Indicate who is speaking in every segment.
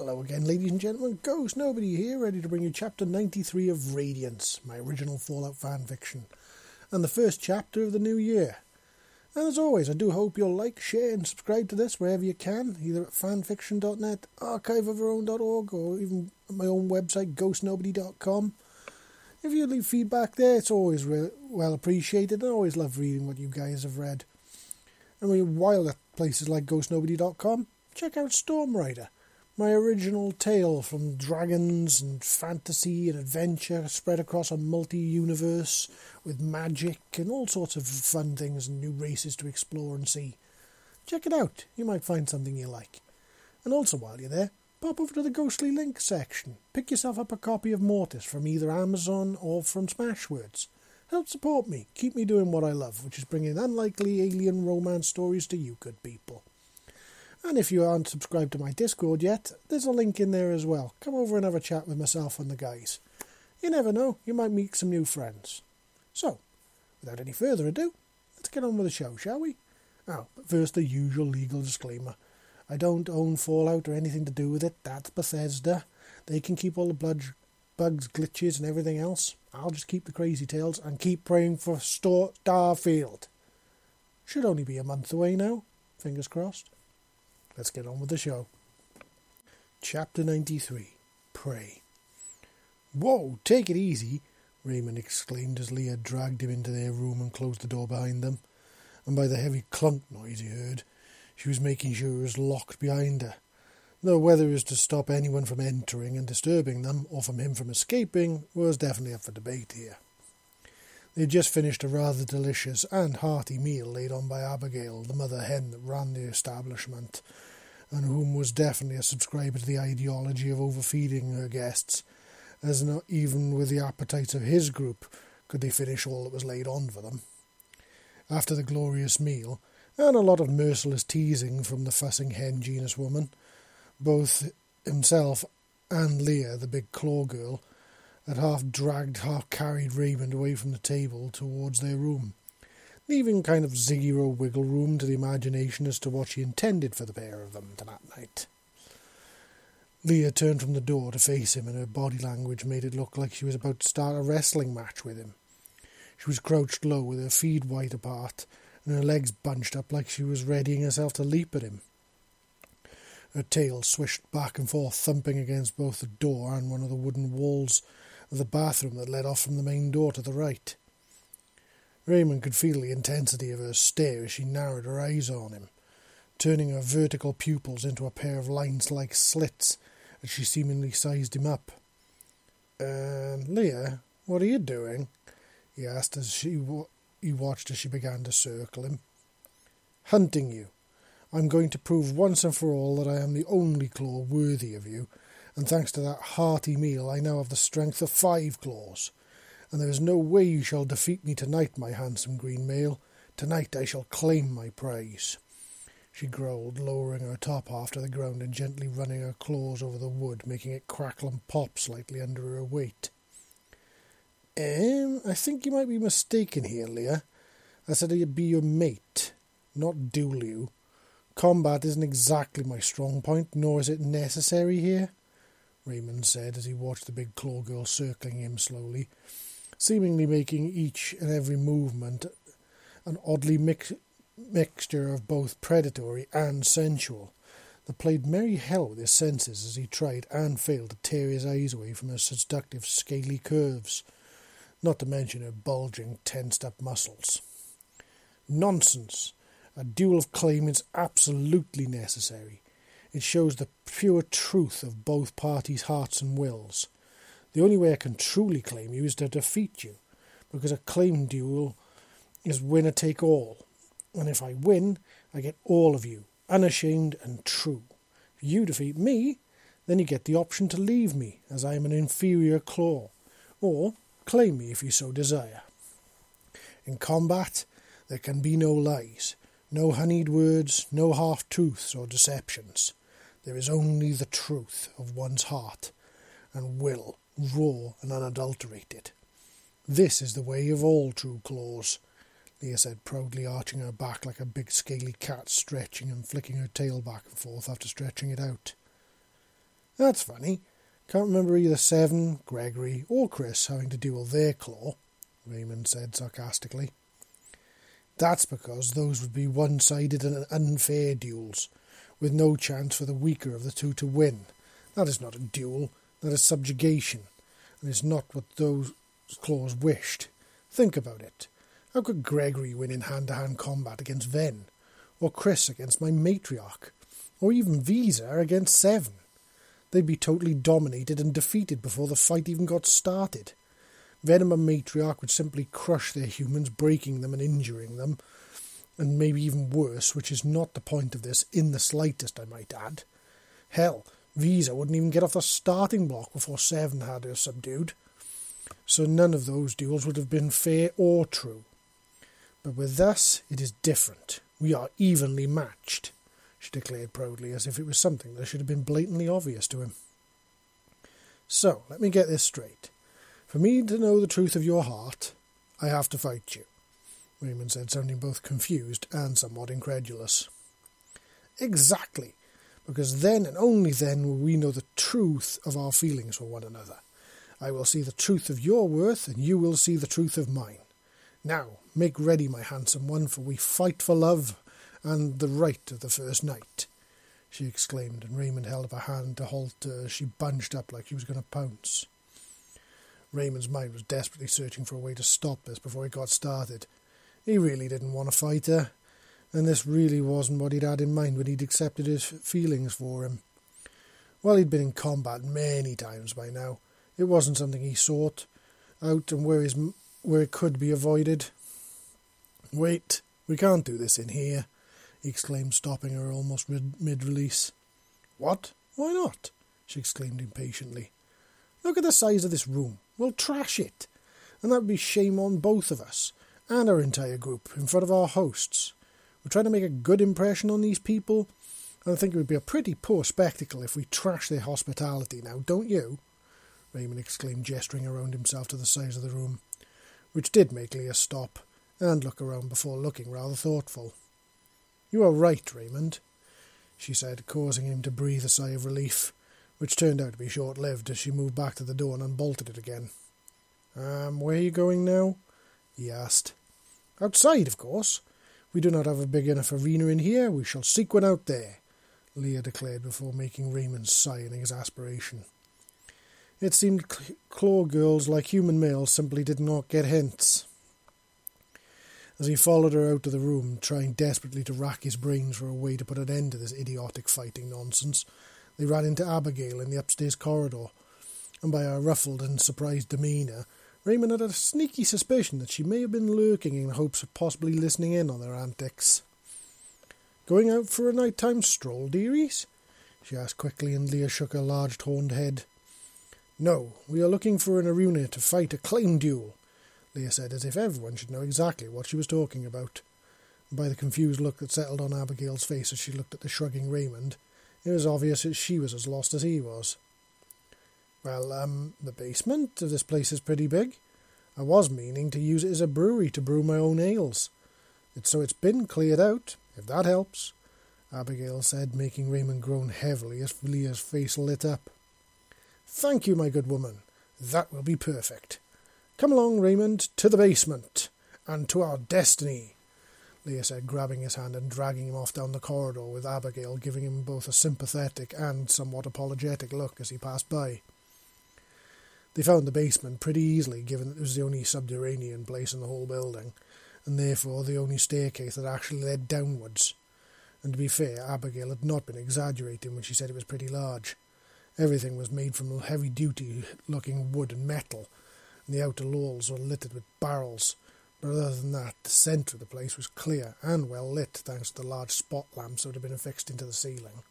Speaker 1: Hello again, ladies and gentlemen. Ghost Nobody here, ready to bring you chapter 93 of Radiance, my original Fallout fan fiction, and the first chapter of the new year. And as always, I do hope you'll like, share, and subscribe to this wherever you can, either at fanfiction.net, archiveofourown.org, or even my own website, ghostnobody.com. If you leave feedback there, it's always re- well appreciated. I always love reading what you guys have read. And while at places like ghostnobody.com, check out Stormrider my original tale from dragons and fantasy and adventure spread across a multi universe with magic and all sorts of fun things and new races to explore and see. Check it out, you might find something you like. And also, while you're there, pop over to the Ghostly Link section. Pick yourself up a copy of Mortis from either Amazon or from Smashwords. Help support me, keep me doing what I love, which is bringing unlikely alien romance stories to you good people. And if you aren't subscribed to my Discord yet, there's a link in there as well. Come over and have a chat with myself and the guys. You never know, you might meet some new friends. So, without any further ado, let's get on with the show, shall we? Now, but first, the usual legal disclaimer. I don't own Fallout or anything to do with it. That's Bethesda. They can keep all the blood, bugs, glitches, and everything else. I'll just keep the crazy tales and keep praying for Starfield. Should only be a month away now. Fingers crossed. Let's get on with the show. Chapter 93 Pray. Whoa, take it easy, Raymond exclaimed as Lia dragged him into their room and closed the door behind them. And by the heavy clunk noise he heard, she was making sure it was locked behind her. Though whether it was to stop anyone from entering and disturbing them, or from him from escaping, was definitely up for debate here. They had just finished a rather delicious and hearty meal laid on by Abigail, the mother hen that ran the establishment, and whom was definitely a subscriber to the ideology of overfeeding her guests, as not even with the appetites of his group could they finish all that was laid on for them. After the glorious meal, and a lot of merciless teasing from the fussing hen genus woman, both himself and Lia, the big claw girl, had half dragged, half carried Raymond away from the table towards their room leaving kind of zero wiggle room to the imagination as to what she intended for the pair of them that night. Lia turned from the door to face him, and her body language made it look like she was about to start a wrestling match with him. She was crouched low with her feet wide apart and her legs bunched up like she was readying herself to leap at him. Her tail swished back and forth, thumping against both the door and one of the wooden walls the bathroom that led off from the main door to the right. Raymond could feel the intensity of her stare as she narrowed her eyes on him, turning her vertical pupils into a pair of lines like slits as she seemingly sized him up. Uh, Lia, what are you doing? he asked as she wa- he watched as she began to circle him. Hunting you. I'm going to prove once and for all that I am the only claw worthy of you, and thanks to that hearty meal I now have the strength of five claws and there is no way you shall defeat me tonight, my handsome green male. Tonight I shall claim my prize. She growled, lowering her top half to the ground and gently running her claws over the wood, making it crackle and pop slightly under her weight. Um, I think you might be mistaken here, Lia. I said I'd be your mate, not duel you. Combat isn't exactly my strong point, nor is it necessary here, Raymond said as he watched the big claw girl circling him slowly seemingly making each and every movement an oddly mix- mixture of both predatory and sensual that played merry hell with his senses as he tried and failed to tear his eyes away from her seductive scaly curves, not to mention her bulging, tensed up muscles. Nonsense! A duel of claim is absolutely necessary. It shows the pure truth of both parties' hearts and wills. The only way I can truly claim you is to defeat you, because a claim duel is winner take all. And if I win, I get all of you, unashamed and true. If you defeat me, then you get the option to leave me, as I am an inferior claw, or claim me if you so desire. In combat, there can be no lies, no honeyed words, no half truths or deceptions. There is only the truth of one's heart and will raw and unadulterated. This is the way of all true claws, Lia said, proudly arching her back like a big scaly cat, stretching and flicking her tail back and forth after stretching it out. That's funny. Can't remember either Seven, Gregory, or Chris having to duel their claw, Raymond said sarcastically. That's because those would be one sided and unfair duels, with no chance for the weaker of the two to win. That is not a duel, that is subjugation, and is not what those claws wished. Think about it. How could Gregory win in hand to hand combat against Ven? Or Chris against my matriarch? Or even Visa against Seven? They'd be totally dominated and defeated before the fight even got started. Venom and Matriarch would simply crush their humans, breaking them and injuring them, and maybe even worse, which is not the point of this in the slightest, I might add. Hell, Visa wouldn't even get off the starting block before Seven had her subdued. So none of those duels would have been fair or true. But with us, it is different. We are evenly matched she declared proudly, as if it was something that should have been blatantly obvious to him. So, let me get this straight. For me to know the truth of your heart, I have to fight you, Raymond said, sounding both confused and somewhat incredulous. Exactly, because then and only then will we know the truth of our feelings for one another. I will see the truth of your worth, and you will see the truth of mine. Now, make ready, my handsome one, for we fight for love, and the right of the first night, she exclaimed, and Raymond held up a hand to halt her as she bunched up like she was going to pounce. Raymond's mind was desperately searching for a way to stop this before he got started. He really didn't want to fight her, and this really wasn't what he'd had in mind when he'd accepted his feelings for him. While he'd been in combat many times by now, it wasn't something he sought out and where, his, where it could be avoided. Wait, we can't do this in here, he exclaimed, stopping her almost mid release. What? Why not? she exclaimed impatiently. Look at the size of this room. We'll trash it. And that would be shame on both of us and our entire group in front of our hosts. We're trying to make a good impression on these people, and I think it would be a pretty poor spectacle if we trash their hospitality now, don't you? Raymond exclaimed, gesturing around himself to the size of the room, which did make Lia stop and look around before looking rather thoughtful. You are right, Raymond, she said, causing him to breathe a sigh of relief, which turned out to be short lived as she moved back to the door and unbolted it again. Um, where are you going now? he asked. Outside, of course. We do not have a big enough arena in here. We shall seek one out there, Lia declared before making Raymond sigh in exasperation. It seemed claw girls, like human males, simply did not get hints as he followed her out of the room, trying desperately to rack his brains for a way to put an end to this idiotic fighting nonsense. They ran into Abigail in the upstairs corridor, and by her ruffled and surprised demeanour, Raymond had a sneaky suspicion that she may have been lurking in hopes of possibly listening in on their antics. Going out for a night-time stroll, dearies? she asked quickly, and Lia shook her large horned head. No, we are looking for an arena to fight a claim duel. Lia said, as if everyone should know exactly what she was talking about. By the confused look that settled on Abigail's face as she looked at the shrugging Raymond, it was obvious that she was as lost as he was. Well, um, the basement of this place is pretty big. I was meaning to use it as a brewery to brew my own ales. It's so it's been cleared out, if that helps, Abigail said, making Raymond groan heavily as Lia's face lit up. Thank you, my good woman. That will be perfect. Come along, Raymond, to the basement, and to our destiny, Lia said, grabbing his hand and dragging him off down the corridor, with Abigail giving him both a sympathetic and somewhat apologetic look as he passed by. They found the basement pretty easily, given that it was the only subterranean place in the whole building, and therefore the only staircase that actually led downwards. And to be fair, Abigail had not been exaggerating when she said it was pretty large. Everything was made from heavy duty looking wood and metal, and the outer walls were littered with barrels. But other than that, the centre of the place was clear and well lit, thanks to the large spot lamps that had been affixed into the ceiling.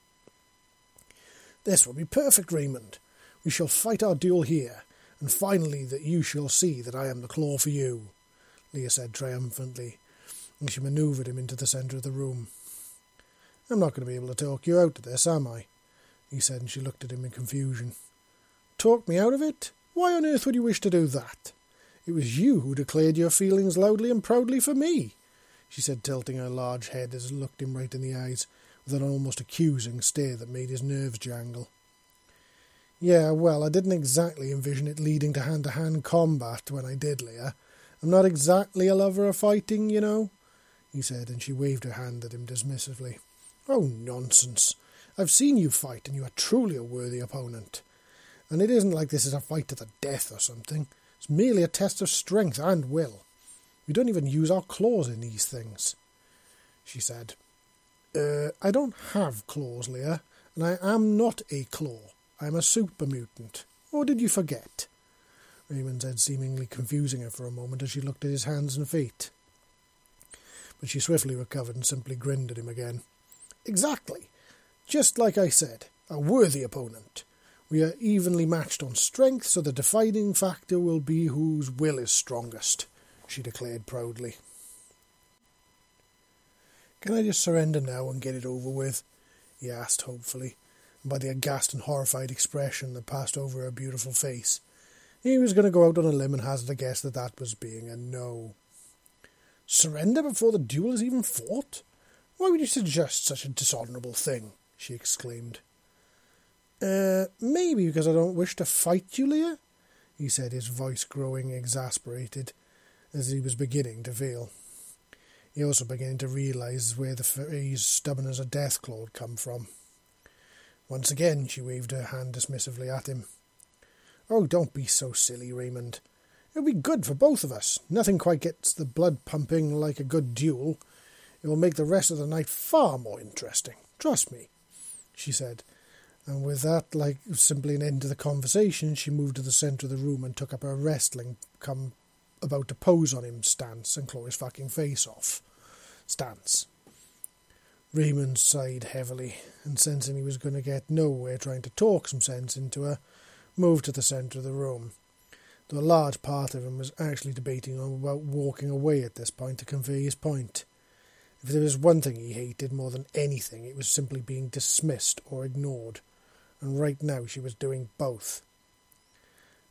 Speaker 1: This will be perfect, Raymond. We shall fight our duel here, and finally that you shall see that I am the claw for you, Lia said triumphantly, and she manoeuvred him into the centre of the room. I'm not going to be able to talk you out of this, am I? he said, and she looked at him in confusion. Talk me out of it? Why on earth would you wish to do that? It was you who declared your feelings loudly and proudly for me, she said, tilting her large head as it looked him right in the eyes, with an almost accusing stare that made his nerves jangle. Yeah, well, I didn't exactly envision it leading to hand to hand combat when I did, Lia. I'm not exactly a lover of fighting, you know, he said, and she waved her hand at him dismissively. Oh, nonsense. I've seen you fight, and you are truly a worthy opponent. And it isn't like this is a fight to the death or something. It's merely a test of strength and will. We don't even use our claws in these things, she said. Uh, I don't have claws, Lia, and I am not a claw. I'm a super mutant. Or did you forget? Raymond said, seemingly confusing her for a moment as she looked at his hands and feet. But she swiftly recovered and simply grinned at him again. Exactly. Just like I said, a worthy opponent. We are evenly matched on strength, so the defining factor will be whose will is strongest, she declared proudly. Can I just surrender now and get it over with? he asked hopefully, by the aghast and horrified expression that passed over her beautiful face, he was going to go out on a limb and hazard a guess that that was being a no. Surrender before the duel is even fought? Why would you suggest such a dishonourable thing? she exclaimed. Uh, maybe because I don't wish to fight you, Lia, he said, his voice growing exasperated, as he was beginning to feel. He also began to realise where the phrase stubborn as a deathclaw had come from. Once again she waved her hand dismissively at him. Oh, don't be so silly, Raymond. It'll be good for both of us. Nothing quite gets the blood pumping like a good duel. It will make the rest of the night far more interesting. Trust me she said. And with that, like simply an end to the conversation, she moved to the centre of the room and took up her wrestling, come about to pose on him stance and claw his fucking face off stance. Raymond sighed heavily, and sensing he was going to get nowhere trying to talk some sense into her, moved to the centre of the room. Though a large part of him was actually debating on about walking away at this point to convey his point. If there was one thing he hated more than anything, it was simply being dismissed or ignored. And right now she was doing both.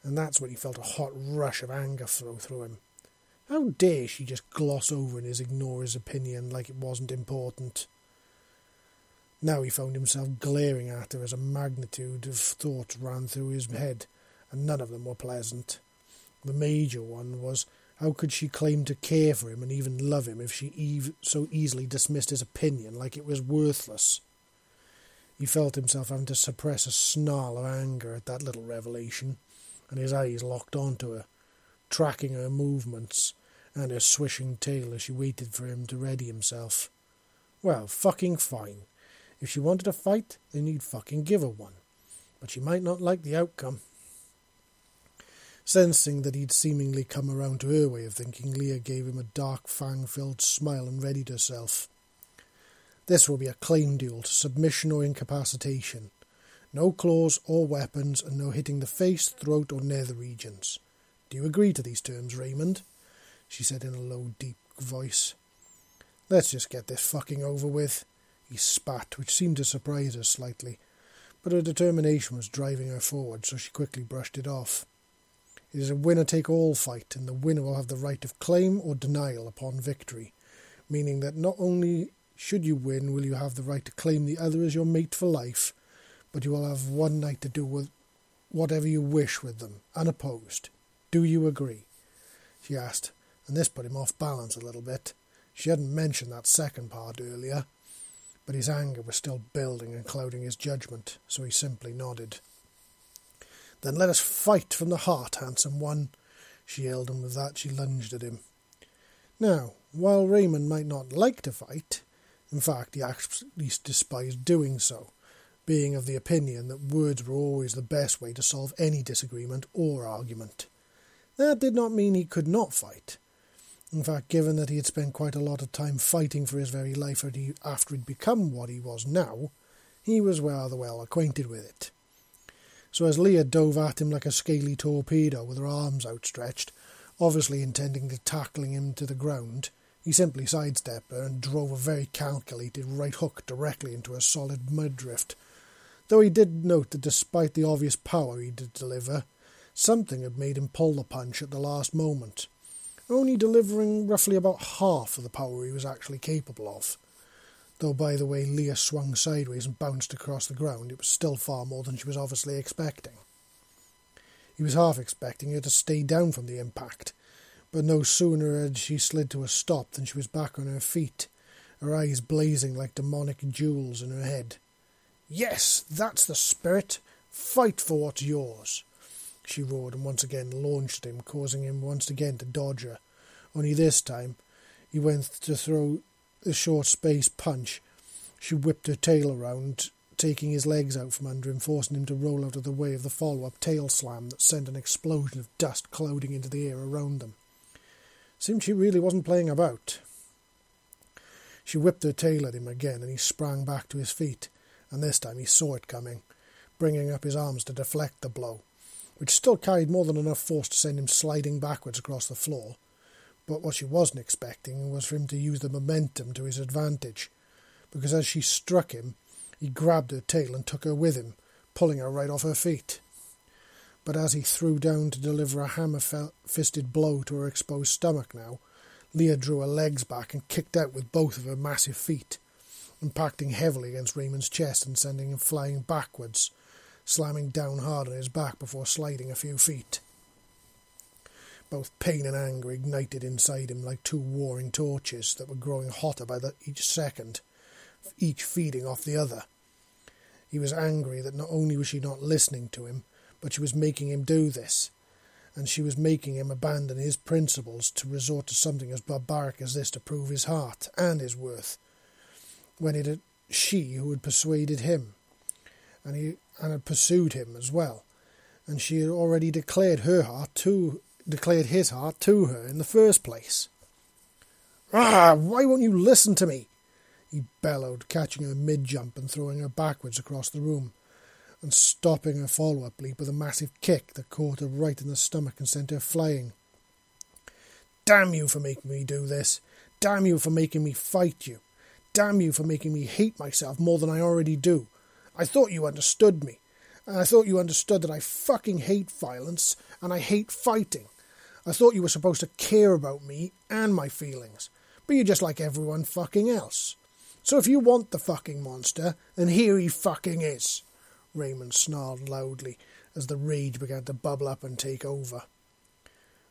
Speaker 1: And that's when he felt a hot rush of anger flow through him. How dare she just gloss over and ignore his opinion like it wasn't important? Now he found himself glaring at her as a magnitude of thoughts ran through his head, and none of them were pleasant. The major one was how could she claim to care for him and even love him if she so easily dismissed his opinion like it was worthless? He felt himself having to suppress a snarl of anger at that little revelation, and his eyes locked onto her, tracking her movements and her swishing tail as she waited for him to ready himself. Well, fucking fine. If she wanted a fight, then he'd fucking give her one. But she might not like the outcome. Sensing that he'd seemingly come around to her way of thinking, Lia gave him a dark, fang filled smile and readied herself. This will be a claim duel to submission or incapacitation. No claws or weapons, and no hitting the face, throat, or nether regions. Do you agree to these terms, Raymond? she said in a low, deep voice. Let's just get this fucking over with. He spat, which seemed to surprise her slightly, but her determination was driving her forward, so she quickly brushed it off. It is a winner take all fight, and the winner will have the right of claim or denial upon victory, meaning that not only should you win will you have the right to claim the other as your mate for life, but you will have one night to do with whatever you wish with them, unopposed. Do you agree? She asked, and this put him off balance a little bit. She hadn't mentioned that second part earlier, but his anger was still building and clouding his judgment, so he simply nodded. Then let us fight from the heart, handsome one. She yelled, and with that she lunged at him. Now, while Raymond might not like to fight, in fact, he actually despised doing so, being of the opinion that words were always the best way to solve any disagreement or argument. That did not mean he could not fight. In fact, given that he had spent quite a lot of time fighting for his very life after he'd become what he was now, he was rather well acquainted with it. So as Lia dove at him like a scaly torpedo with her arms outstretched, obviously intending to tackling him to the ground, he simply sidestepped her and drove a very calculated right hook directly into her solid mud drift. Though he did note that despite the obvious power he did deliver, something had made him pull the punch at the last moment, only delivering roughly about half of the power he was actually capable of. Though, by the way Lia swung sideways and bounced across the ground, it was still far more than she was obviously expecting. He was half expecting her to stay down from the impact, but no sooner had she slid to a stop than she was back on her feet, her eyes blazing like demonic jewels in her head. Yes, that's the spirit. Fight for what's yours. She roared and once again launched him, causing him once again to dodge her. Only this time he went to throw the short space punch. She whipped her tail around, taking his legs out from under him, forcing him to roll out of the way of the follow up tail slam that sent an explosion of dust clouding into the air around them. Seemed she really wasn't playing about. She whipped her tail at him again, and he sprang back to his feet, and this time he saw it coming, bringing up his arms to deflect the blow, which still carried more than enough force to send him sliding backwards across the floor. But what she wasn't expecting was for him to use the momentum to his advantage, because as she struck him, he grabbed her tail and took her with him, pulling her right off her feet. But as he threw down to deliver a hammer fisted blow to her exposed stomach now, Lia drew her legs back and kicked out with both of her massive feet, impacting heavily against Raymond's chest and sending him flying backwards, slamming down hard on his back before sliding a few feet. Both pain and anger ignited inside him like two warring torches that were growing hotter by the, each second, each feeding off the other. He was angry that not only was she not listening to him, but she was making him do this, and she was making him abandon his principles to resort to something as barbaric as this to prove his heart and his worth, when it had she who had persuaded him, and he and had pursued him as well, and she had already declared her heart to declared his heart to her in the first place. Ah, why won't you listen to me? He bellowed, catching her mid jump and throwing her backwards across the room, and stopping her follow up leap with a massive kick that caught her right in the stomach and sent her flying. Damn you for making me do this! Damn you for making me fight you! Damn you for making me hate myself more than I already do! I thought you understood me, and I thought you understood that I fucking hate violence and I hate fighting. I thought you were supposed to care about me and my feelings, but you're just like everyone fucking else. So if you want the fucking monster, then here he fucking is. Raymond snarled loudly as the rage began to bubble up and take over.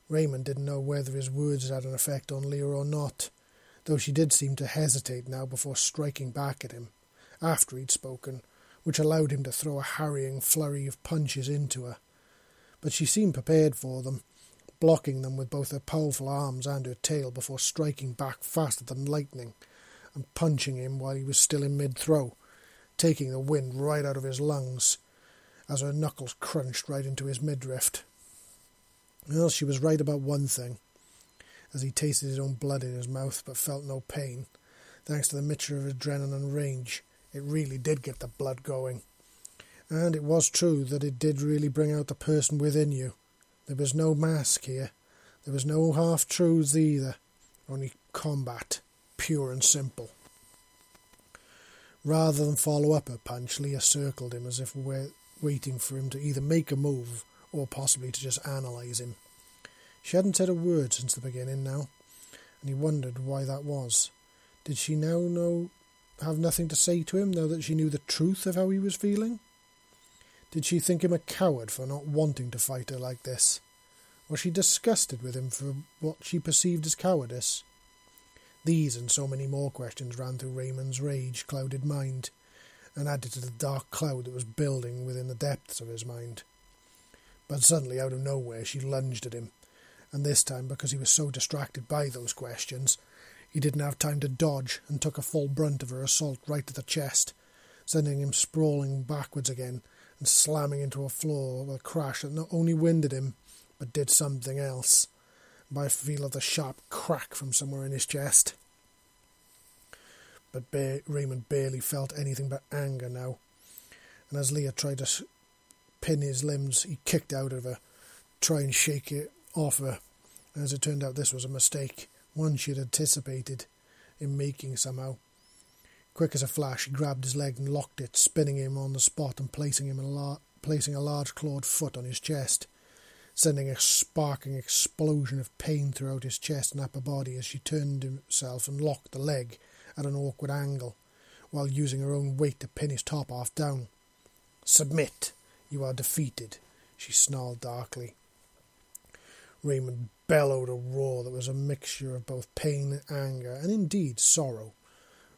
Speaker 1: Raymond didn't know whether his words had an effect on Lia or not, though she did seem to hesitate now before striking back at him, after he'd spoken, which allowed him to throw a harrying flurry of punches into her. But she seemed prepared for them, blocking them with both her powerful arms and her tail before striking back faster than lightning and punching him while he was still in mid throw, taking the wind right out of his lungs as her knuckles crunched right into his midriff. Well, she was right about one thing. As he tasted his own blood in his mouth but felt no pain, thanks to the mixture of adrenaline and rage, it really did get the blood going. And it was true that it did really bring out the person within you. There was no mask here. There was no half truths either. Only combat, pure and simple. Rather than follow up a punch, Lia circled him as if waiting for him to either make a move or possibly to just analyse him. She hadn't said a word since the beginning now, and he wondered why that was. Did she now know have nothing to say to him now that she knew the truth of how he was feeling? Did she think him a coward for not wanting to fight her like this? Was she disgusted with him for what she perceived as cowardice? These and so many more questions ran through Raymond's rage clouded mind, and added to the dark cloud that was building within the depths of his mind. But suddenly, out of nowhere, she lunged at him, and this time, because he was so distracted by those questions, he didn't have time to dodge and took a full brunt of her assault right to the chest, sending him sprawling backwards again and slamming into a floor with a crash that not only winded him, but did something else by feel of the sharp crack from somewhere in his chest. But ba- Raymond barely felt anything but anger now, and as Lia tried to pin his limbs, he kicked out of her, trying and shake it off her. As it turned out, this was a mistake, one she had anticipated in making somehow. Quick as a flash, he grabbed his leg and locked it, spinning him on the spot and placing him a la- placing a large clawed foot on his chest, sending a sparking explosion of pain throughout his chest and upper body as she turned himself and locked the leg at an awkward angle, while using her own weight to pin his top half down. Submit! You are defeated, she snarled darkly. Raymond bellowed a roar that was a mixture of both pain, and anger, and indeed sorrow.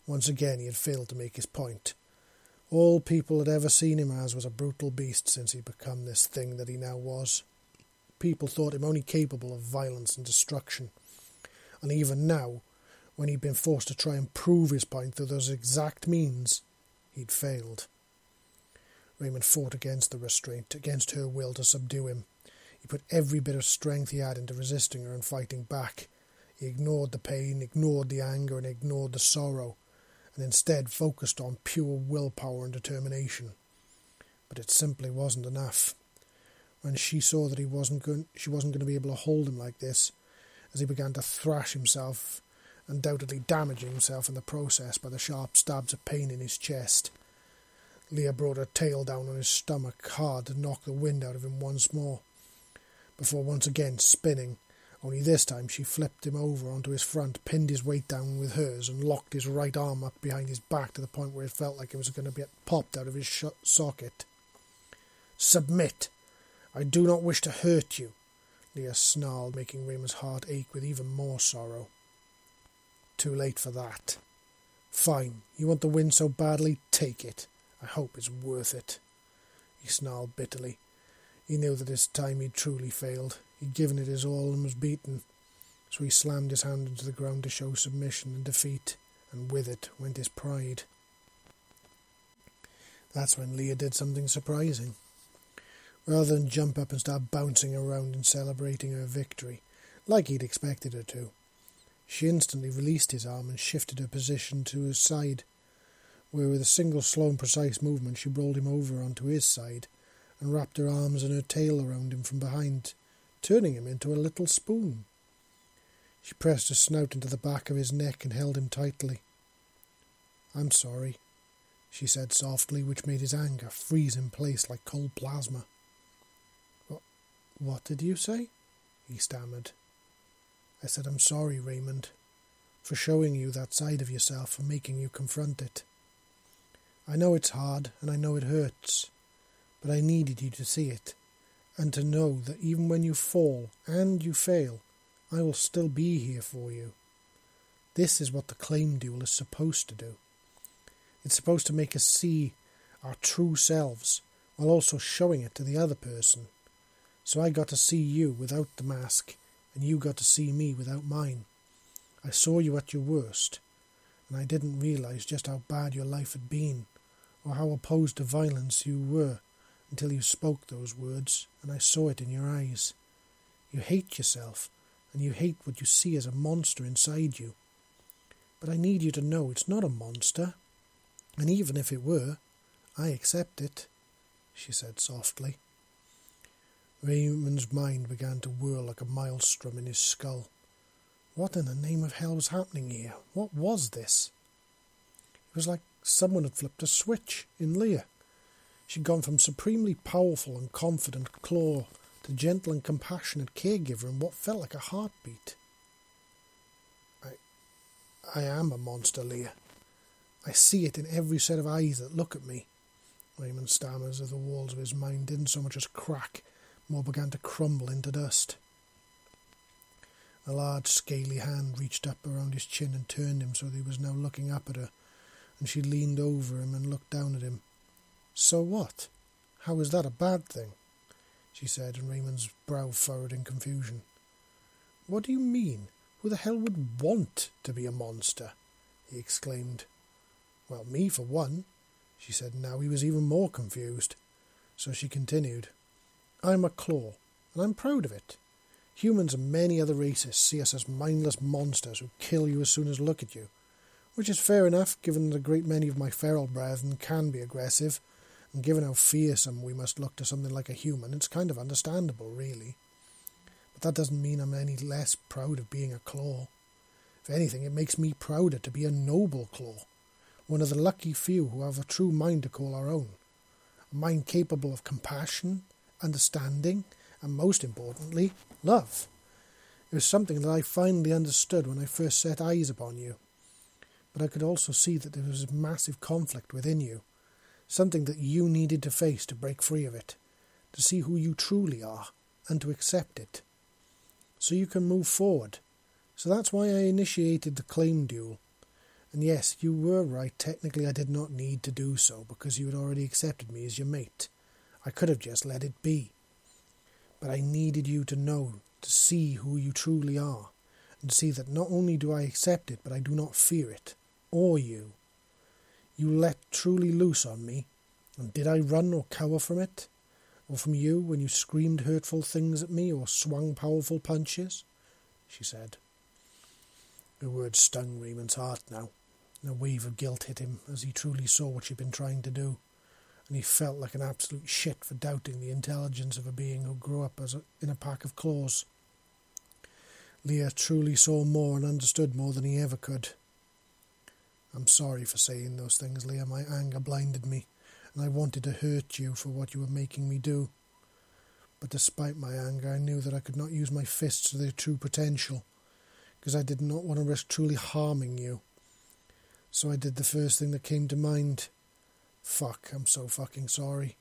Speaker 1: Once again he had failed to make his point. All people had ever seen him as was a brutal beast since he'd become this thing that he now was. People thought him only capable of violence and destruction. And even now, when he'd been forced to try and prove his point through those exact means, he'd failed. Raymond fought against the restraint, against her will to subdue him. He put every bit of strength he had into resisting her and fighting back. He ignored the pain, ignored the anger, and ignored the sorrow and instead focused on pure willpower and determination. But it simply wasn't enough. When she saw that he wasn't going, she wasn't going to be able to hold him like this, as he began to thrash himself, undoubtedly damaging himself in the process by the sharp stabs of pain in his chest. Lia brought her tail down on his stomach hard to knock the wind out of him once more, before once again spinning only this time she flipped him over onto his front, pinned his weight down with hers, and locked his right arm up behind his back to the point where it felt like it was going to get popped out of his sh- socket. Submit! I do not wish to hurt you, Lia snarled, making Raymond's heart ache with even more sorrow. Too late for that. Fine, you want the win so badly, take it. I hope it's worth it. He snarled bitterly. He knew that this time he'd truly failed. He'd given it his all and was beaten, so he slammed his hand into the ground to show submission and defeat, and with it went his pride. That's when Lia did something surprising. Rather than jump up and start bouncing around and celebrating her victory, like he'd expected her to, she instantly released his arm and shifted her position to his side, where with a single slow and precise movement she rolled him over onto his side and wrapped her arms and her tail around him from behind turning him into a little spoon. She pressed her snout into the back of his neck and held him tightly. I'm sorry, she said softly, which made his anger freeze in place like cold plasma. What, what did you say? he stammered. I said, I'm sorry, Raymond, for showing you that side of yourself and making you confront it. I know it's hard and I know it hurts, but I needed you to see it and to know that even when you fall and you fail, I will still be here for you. This is what the claim duel is supposed to do. It's supposed to make us see our true selves while also showing it to the other person. So I got to see you without the mask, and you got to see me without mine. I saw you at your worst, and I didn't realize just how bad your life had been, or how opposed to violence you were until you spoke those words, and I saw it in your eyes. You hate yourself, and you hate what you see as a monster inside you. But I need you to know it's not a monster, and even if it were, I accept it, she said softly. Raymond's mind began to whirl like a maelstrom in his skull. What in the name of hell was happening here? What was this? It was like someone had flipped a switch in Lia. She'd gone from supremely powerful and confident claw to gentle and compassionate caregiver in what felt like a heartbeat. I, I am a monster, Lia. I see it in every set of eyes that look at me. Raymond stammers as the walls of his mind didn't so much as crack, more began to crumble into dust. A large, scaly hand reached up around his chin and turned him so that he was now looking up at her, and she leaned over him and looked down at him. So what? How is that a bad thing? she said, and Raymond's brow furrowed in confusion. What do you mean? Who the hell would want to be a monster? he exclaimed. Well, me for one, she said. Now he was even more confused. So she continued. I'm a claw, and I'm proud of it. Humans and many other races see us as mindless monsters who kill you as soon as look at you, which is fair enough, given that a great many of my feral brethren can be aggressive and given how fearsome we must look to something like a human, it's kind of understandable, really. But that doesn't mean I'm any less proud of being a claw. If anything, it makes me prouder to be a noble claw, one of the lucky few who have a true mind to call our own. A mind capable of compassion, understanding, and most importantly, love. It was something that I finally understood when I first set eyes upon you. but I could also see that there was a massive conflict within you, something that you needed to face to break free of it, to see who you truly are, and to accept it. So you can move forward. So that's why I initiated the claim duel. And yes, you were right, technically I did not need to do so, because you had already accepted me as your mate. I could have just let it be. But I needed you to know, to see who you truly are, and to see that not only do I accept it, but I do not fear it, or you. You let truly loose on me, and did I run or cower from it? Or from you when you screamed hurtful things at me or swung powerful punches? She said. Her words stung Raymond's heart now, and a wave of guilt hit him as he truly saw what she'd been trying to do and he felt like an absolute shit for doubting the intelligence of a being who grew up as a, in a pack of claws. Lia truly saw more and understood more than he ever could. I'm sorry for saying those things, Lia. My anger blinded me, and I wanted to hurt you for what you were making me do. But despite my anger, I knew that I could not use my fists to their true potential, because I did not want to risk truly harming you. So I did the first thing that came to mind. Fuck, I'm so fucking sorry,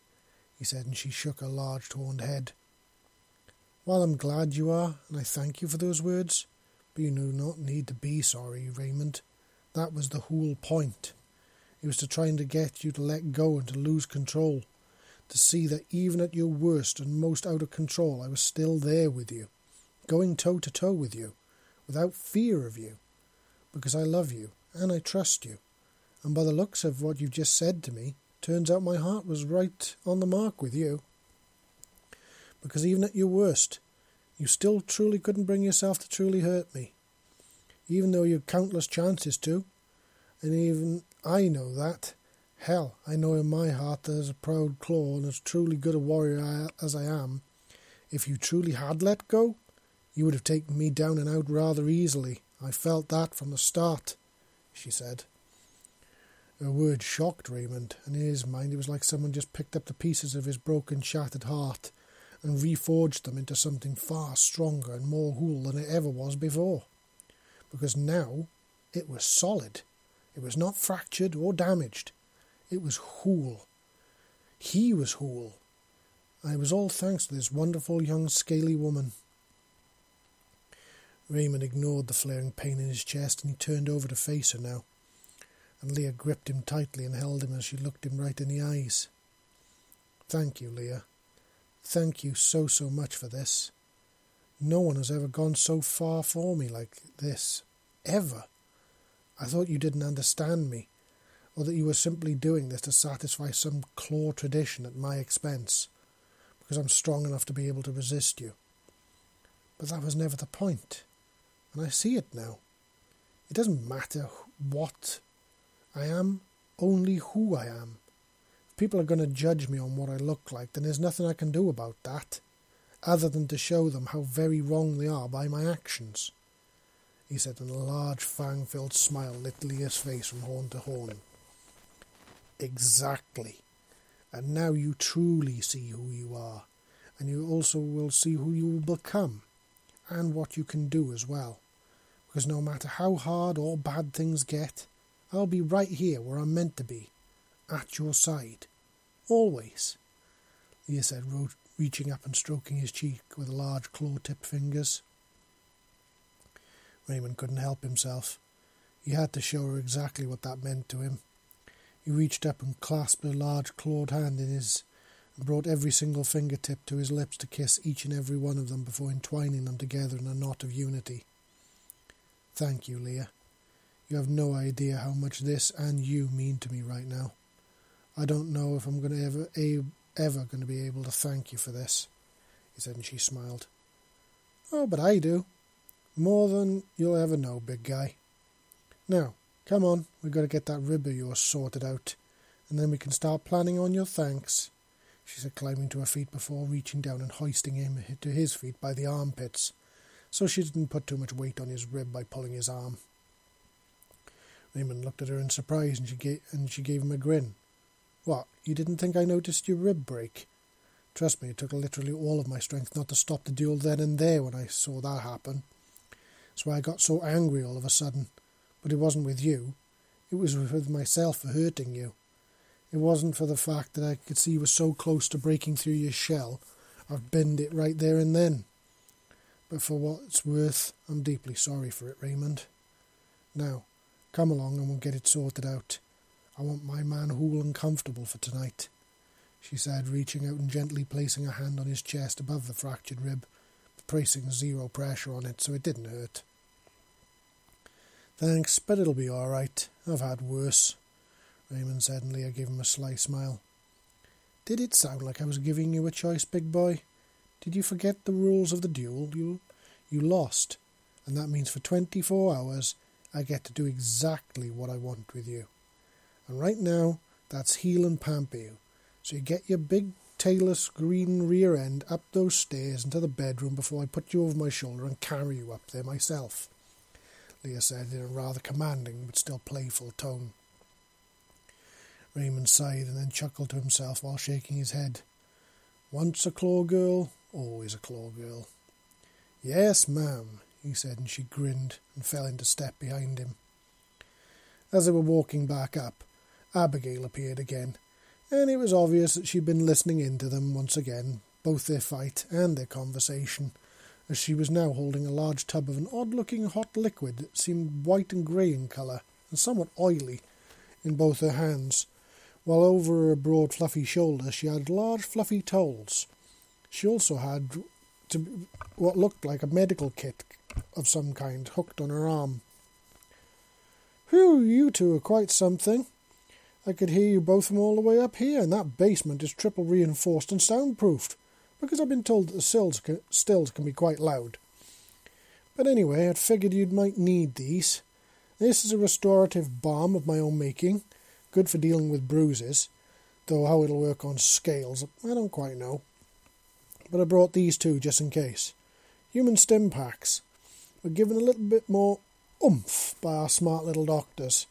Speaker 1: he said, and she shook her large horned head. Well, I'm glad you are, and I thank you for those words, but you do not need to be sorry, Raymond. That was the whole point. It was to try and to get you to let go and to lose control, to see that even at your worst and most out of control, I was still there with you, going toe to toe with you, without fear of you, because I love you and I trust you and by the looks of what you've just said to me, turns out my heart was right on the mark with you. Because even at your worst, you still truly couldn't bring yourself to truly hurt me, even though you had countless chances to. And even I know that. Hell, I know in my heart that as a proud claw and as truly good a warrior as I am, if you truly had let go, you would have taken me down and out rather easily. I felt that from the start, she said. Her words shocked Raymond, and in his mind it was like someone just picked up the pieces of his broken, shattered heart and reforged them into something far stronger and more whole than it ever was before. Because now it was solid. It was not fractured or damaged. It was whole. He was whole. And it was all thanks to this wonderful young scaly woman. Raymond ignored the flaring pain in his chest and he turned over to face her now and Lia gripped him tightly and held him as she looked him right in the eyes. Thank you, Lia. Thank you so, so much for this. No one has ever gone so far for me like this. Ever. I thought you didn't understand me, or that you were simply doing this to satisfy some claw tradition at my expense, because I'm strong enough to be able to resist you. But that was never the point, and I see it now. It doesn't matter what I am only who I am. If people are going to judge me on what I look like, then there's nothing I can do about that, other than to show them how very wrong they are by my actions. He said, and a large fang filled smile lit Lia's face from horn to horn. Exactly. And now you truly see who you are, and you also will see who you will become, and what you can do as well. Because no matter how hard or bad things get, I'll be right here where I'm meant to be, at your side. Always, Lia said, reaching up and stroking his cheek with large claw tipped fingers. Raymond couldn't help himself. He had to show her exactly what that meant to him. He reached up and clasped her large clawed hand in his and brought every single fingertip to his lips to kiss each and every one of them before entwining them together in a knot of unity. Thank you, Lia. You have no idea how much this and you mean to me right now. I don't know if I'm going to ever, ever going to be able to thank you for this, he said, and she smiled. Oh, but I do. More than you'll ever know, big guy. Now, come on, we've got to get that rib of yours sorted out, and then we can start planning on your thanks, she said, climbing to her feet before reaching down and hoisting him to his feet by the armpits, so she didn't put too much weight on his rib by pulling his arm. Raymond looked at her in surprise, and she gave, and she gave him a grin. What, you didn't think I noticed your rib break? Trust me, it took literally all of my strength not to stop the duel then and there when I saw that happen. That's why I got so angry all of a sudden. But it wasn't with you. It was with myself for hurting you. It wasn't for the fact that I could see you were so close to breaking through your shell. I've binned it right there and then. But for what it's worth, I'm deeply sorry for it, Raymond. Now, come along and we'll get it sorted out. I want my man whole and comfortable for tonight, she said, reaching out and gently placing a hand on his chest above the fractured rib, placing zero pressure on it so it didn't hurt. Thanks, but it'll be all right. I've had worse, Raymond said, and Lia gave him a sly smile. Did it sound like I was giving you a choice, big boy? Did you forget the rules of the duel? You, you lost, and that means for 24 hours I get to do exactly what I want with you. And right now, that's heal and pamper you. So you get your big tailless green rear end up those stairs into the bedroom before I put you over my shoulder and carry you up there myself, Lia said in a rather commanding but still playful tone. Raymond sighed and then chuckled to himself while shaking his head. Once a claw girl, always a claw girl. Yes, ma'am, he said, and she grinned and fell into step behind him. As they were walking back up, Abigail appeared again, and it was obvious that she'd been listening in to them once again, both their fight and their conversation, as she was now holding a large tub of an odd looking hot liquid that seemed white and grey in colour and somewhat oily in both her hands, while over her broad fluffy shoulders she had large fluffy towels. She also had to what looked like a medical kit of some kind hooked on her arm. Whew, you two are quite something. I could hear you both from all the way up here, and that basement is triple reinforced and soundproofed, because I've been told that the stills can, stills can be quite loud. But anyway, I'd figured you might need these. This is a restorative balm of my own making, good for dealing with bruises, though how it'll work on scales, I don't quite know. But I brought these two just in case. Human stim packs were given a little bit more oomph by our smart little doctors.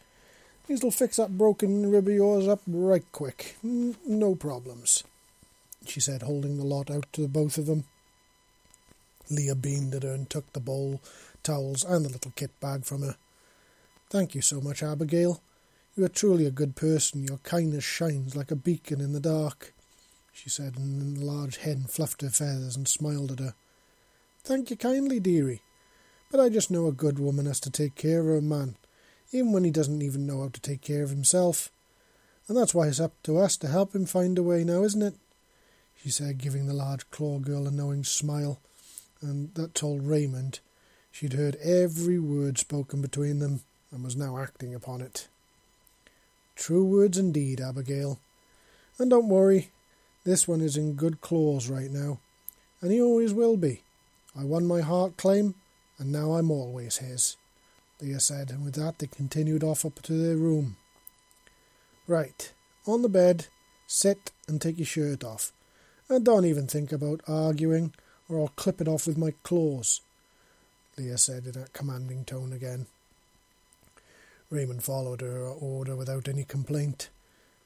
Speaker 1: These'll fix that broken rib of yours up right quick. No problems, she said, holding the lot out to the both of them. Lia beamed at her and took the bowl, towels, and the little kit bag from her. Thank you so much, Abigail. You are truly a good person. Your kindness shines like a beacon in the dark, she said, and the large hen fluffed her feathers and smiled at her. Thank you kindly, dearie. But I just know a good woman has to take care of her man, even when he doesn't even know how to take care of himself. And that's why it's up to us to help him find a way now, isn't it? she said, giving the large claw girl a knowing smile, and that told Raymond she'd heard every word spoken between them and was now acting upon it. True words indeed, Abigail. And don't worry, this one is in good claws right now, and he always will be. I won my heart claim, and now I'm always his. Lia said, and with that they continued off up to their room. Right, on the bed, sit and take your shirt off. And don't even think about arguing, or I'll clip it off with my claws, Lia said in a commanding tone again. Raymond followed her order without any complaint,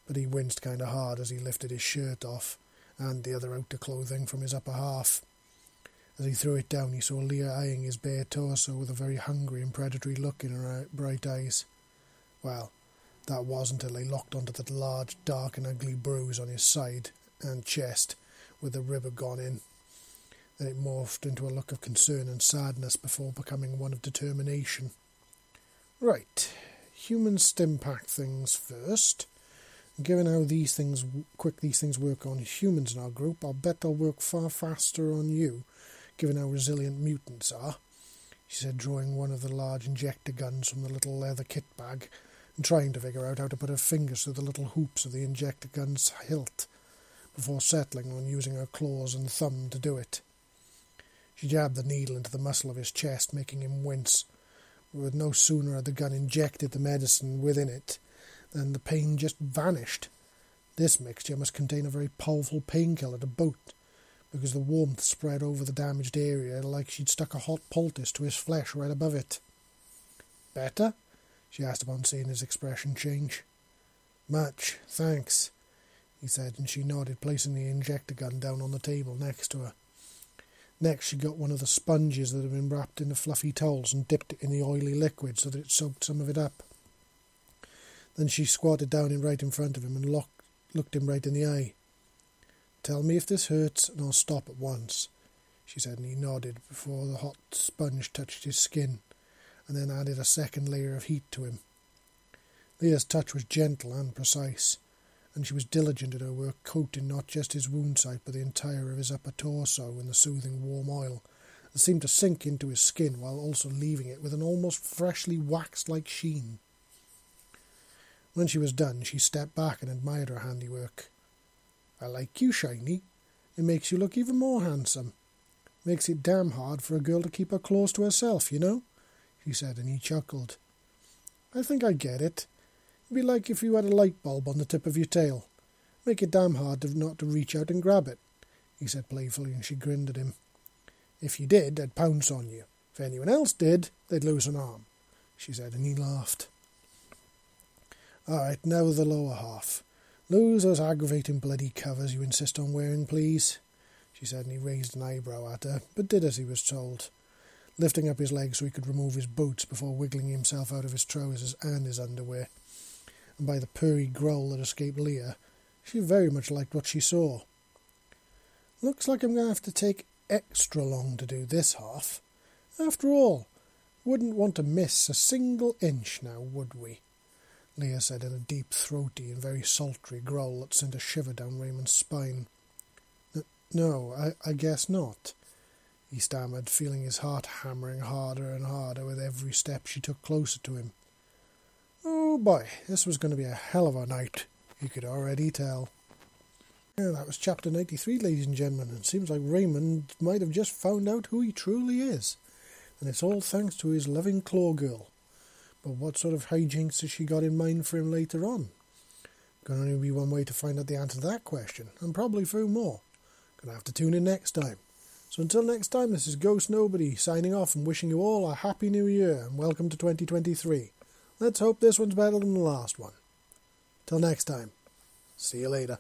Speaker 1: but he winced kind of hard as he lifted his shirt off and the other outer clothing from his upper half. As he threw it down, he saw Lia eyeing his bare torso with a very hungry and predatory look in her bright eyes. Well, that was until they locked onto the large, dark, and ugly bruise on his side and chest, with the rib gone in. Then it morphed into a look of concern and sadness before becoming one of determination. Right, human stim pack things first. Given how these things quick these things work on humans in our group, I'll bet they'll work far faster on you given how resilient mutants are, she said, drawing one of the large injector guns from the little leather kit bag and trying to figure out how to put her fingers through the little hoops of the injector gun's hilt before settling on using her claws and thumb to do it. She jabbed the needle into the muscle of his chest, making him wince. But no sooner had the gun injected the medicine within it than the pain just vanished. This mixture must contain a very powerful painkiller to boot, because the warmth spread over the damaged area like she'd stuck a hot poultice to his flesh right above it. Better? she asked upon seeing his expression change. Much, thanks, he said, and she nodded, placing the injector gun down on the table next to her. Next, she got one of the sponges that had been wrapped in the fluffy towels and dipped it in the oily liquid so that it soaked some of it up. Then she squatted down in right in front of him and looked, looked him right in the eye. Tell me if this hurts, and I'll stop at once, she said, and he nodded before the hot sponge touched his skin, and then added a second layer of heat to him. Lia's touch was gentle and precise, and she was diligent in her work, coating not just his wound site, but the entire of his upper torso in the soothing warm oil that seemed to sink into his skin while also leaving it with an almost freshly waxed like sheen. When she was done, she stepped back and admired her handiwork. I like you, Shiny. It makes you look even more handsome. Makes it damn hard for a girl to keep her close to herself, you know, she said, and he chuckled. I think I get it. It'd be like if you had a light bulb on the tip of your tail. Make it damn hard to not to reach out and grab it, he said playfully, and she grinned at him. If you did, I'd pounce on you. If anyone else did, they'd lose an arm, she said, and he laughed. All right, now the lower half. Lose those aggravating bloody covers you insist on wearing, please, she said, and he raised an eyebrow at her, but did as he was told, lifting up his legs so he could remove his boots before wiggling himself out of his trousers and his underwear. And by the purry growl that escaped Lia, she very much liked what she saw. Looks like I'm going to have to take extra long to do this half. After all, wouldn't want to miss a single inch now, would we? Lia said in a deep, throaty, and very sultry growl that sent a shiver down Raymond's spine. No, I, I guess not, he stammered, feeling his heart hammering harder and harder with every step she took closer to him. Oh boy, this was going to be a hell of a night, he could already tell. Yeah, that was chapter 93, ladies and gentlemen. It seems like Raymond might have just found out who he truly is. And it's all thanks to his loving claw girl. But what sort of hijinks has she got in mind for him later on? Can only be one way to find out the answer to that question, and probably few more. Gonna have to tune in next time. So until next time, this is Ghost Nobody signing off and wishing you all a happy new year and welcome to 2023. Let's hope this one's better than the last one. Till next time, see you later.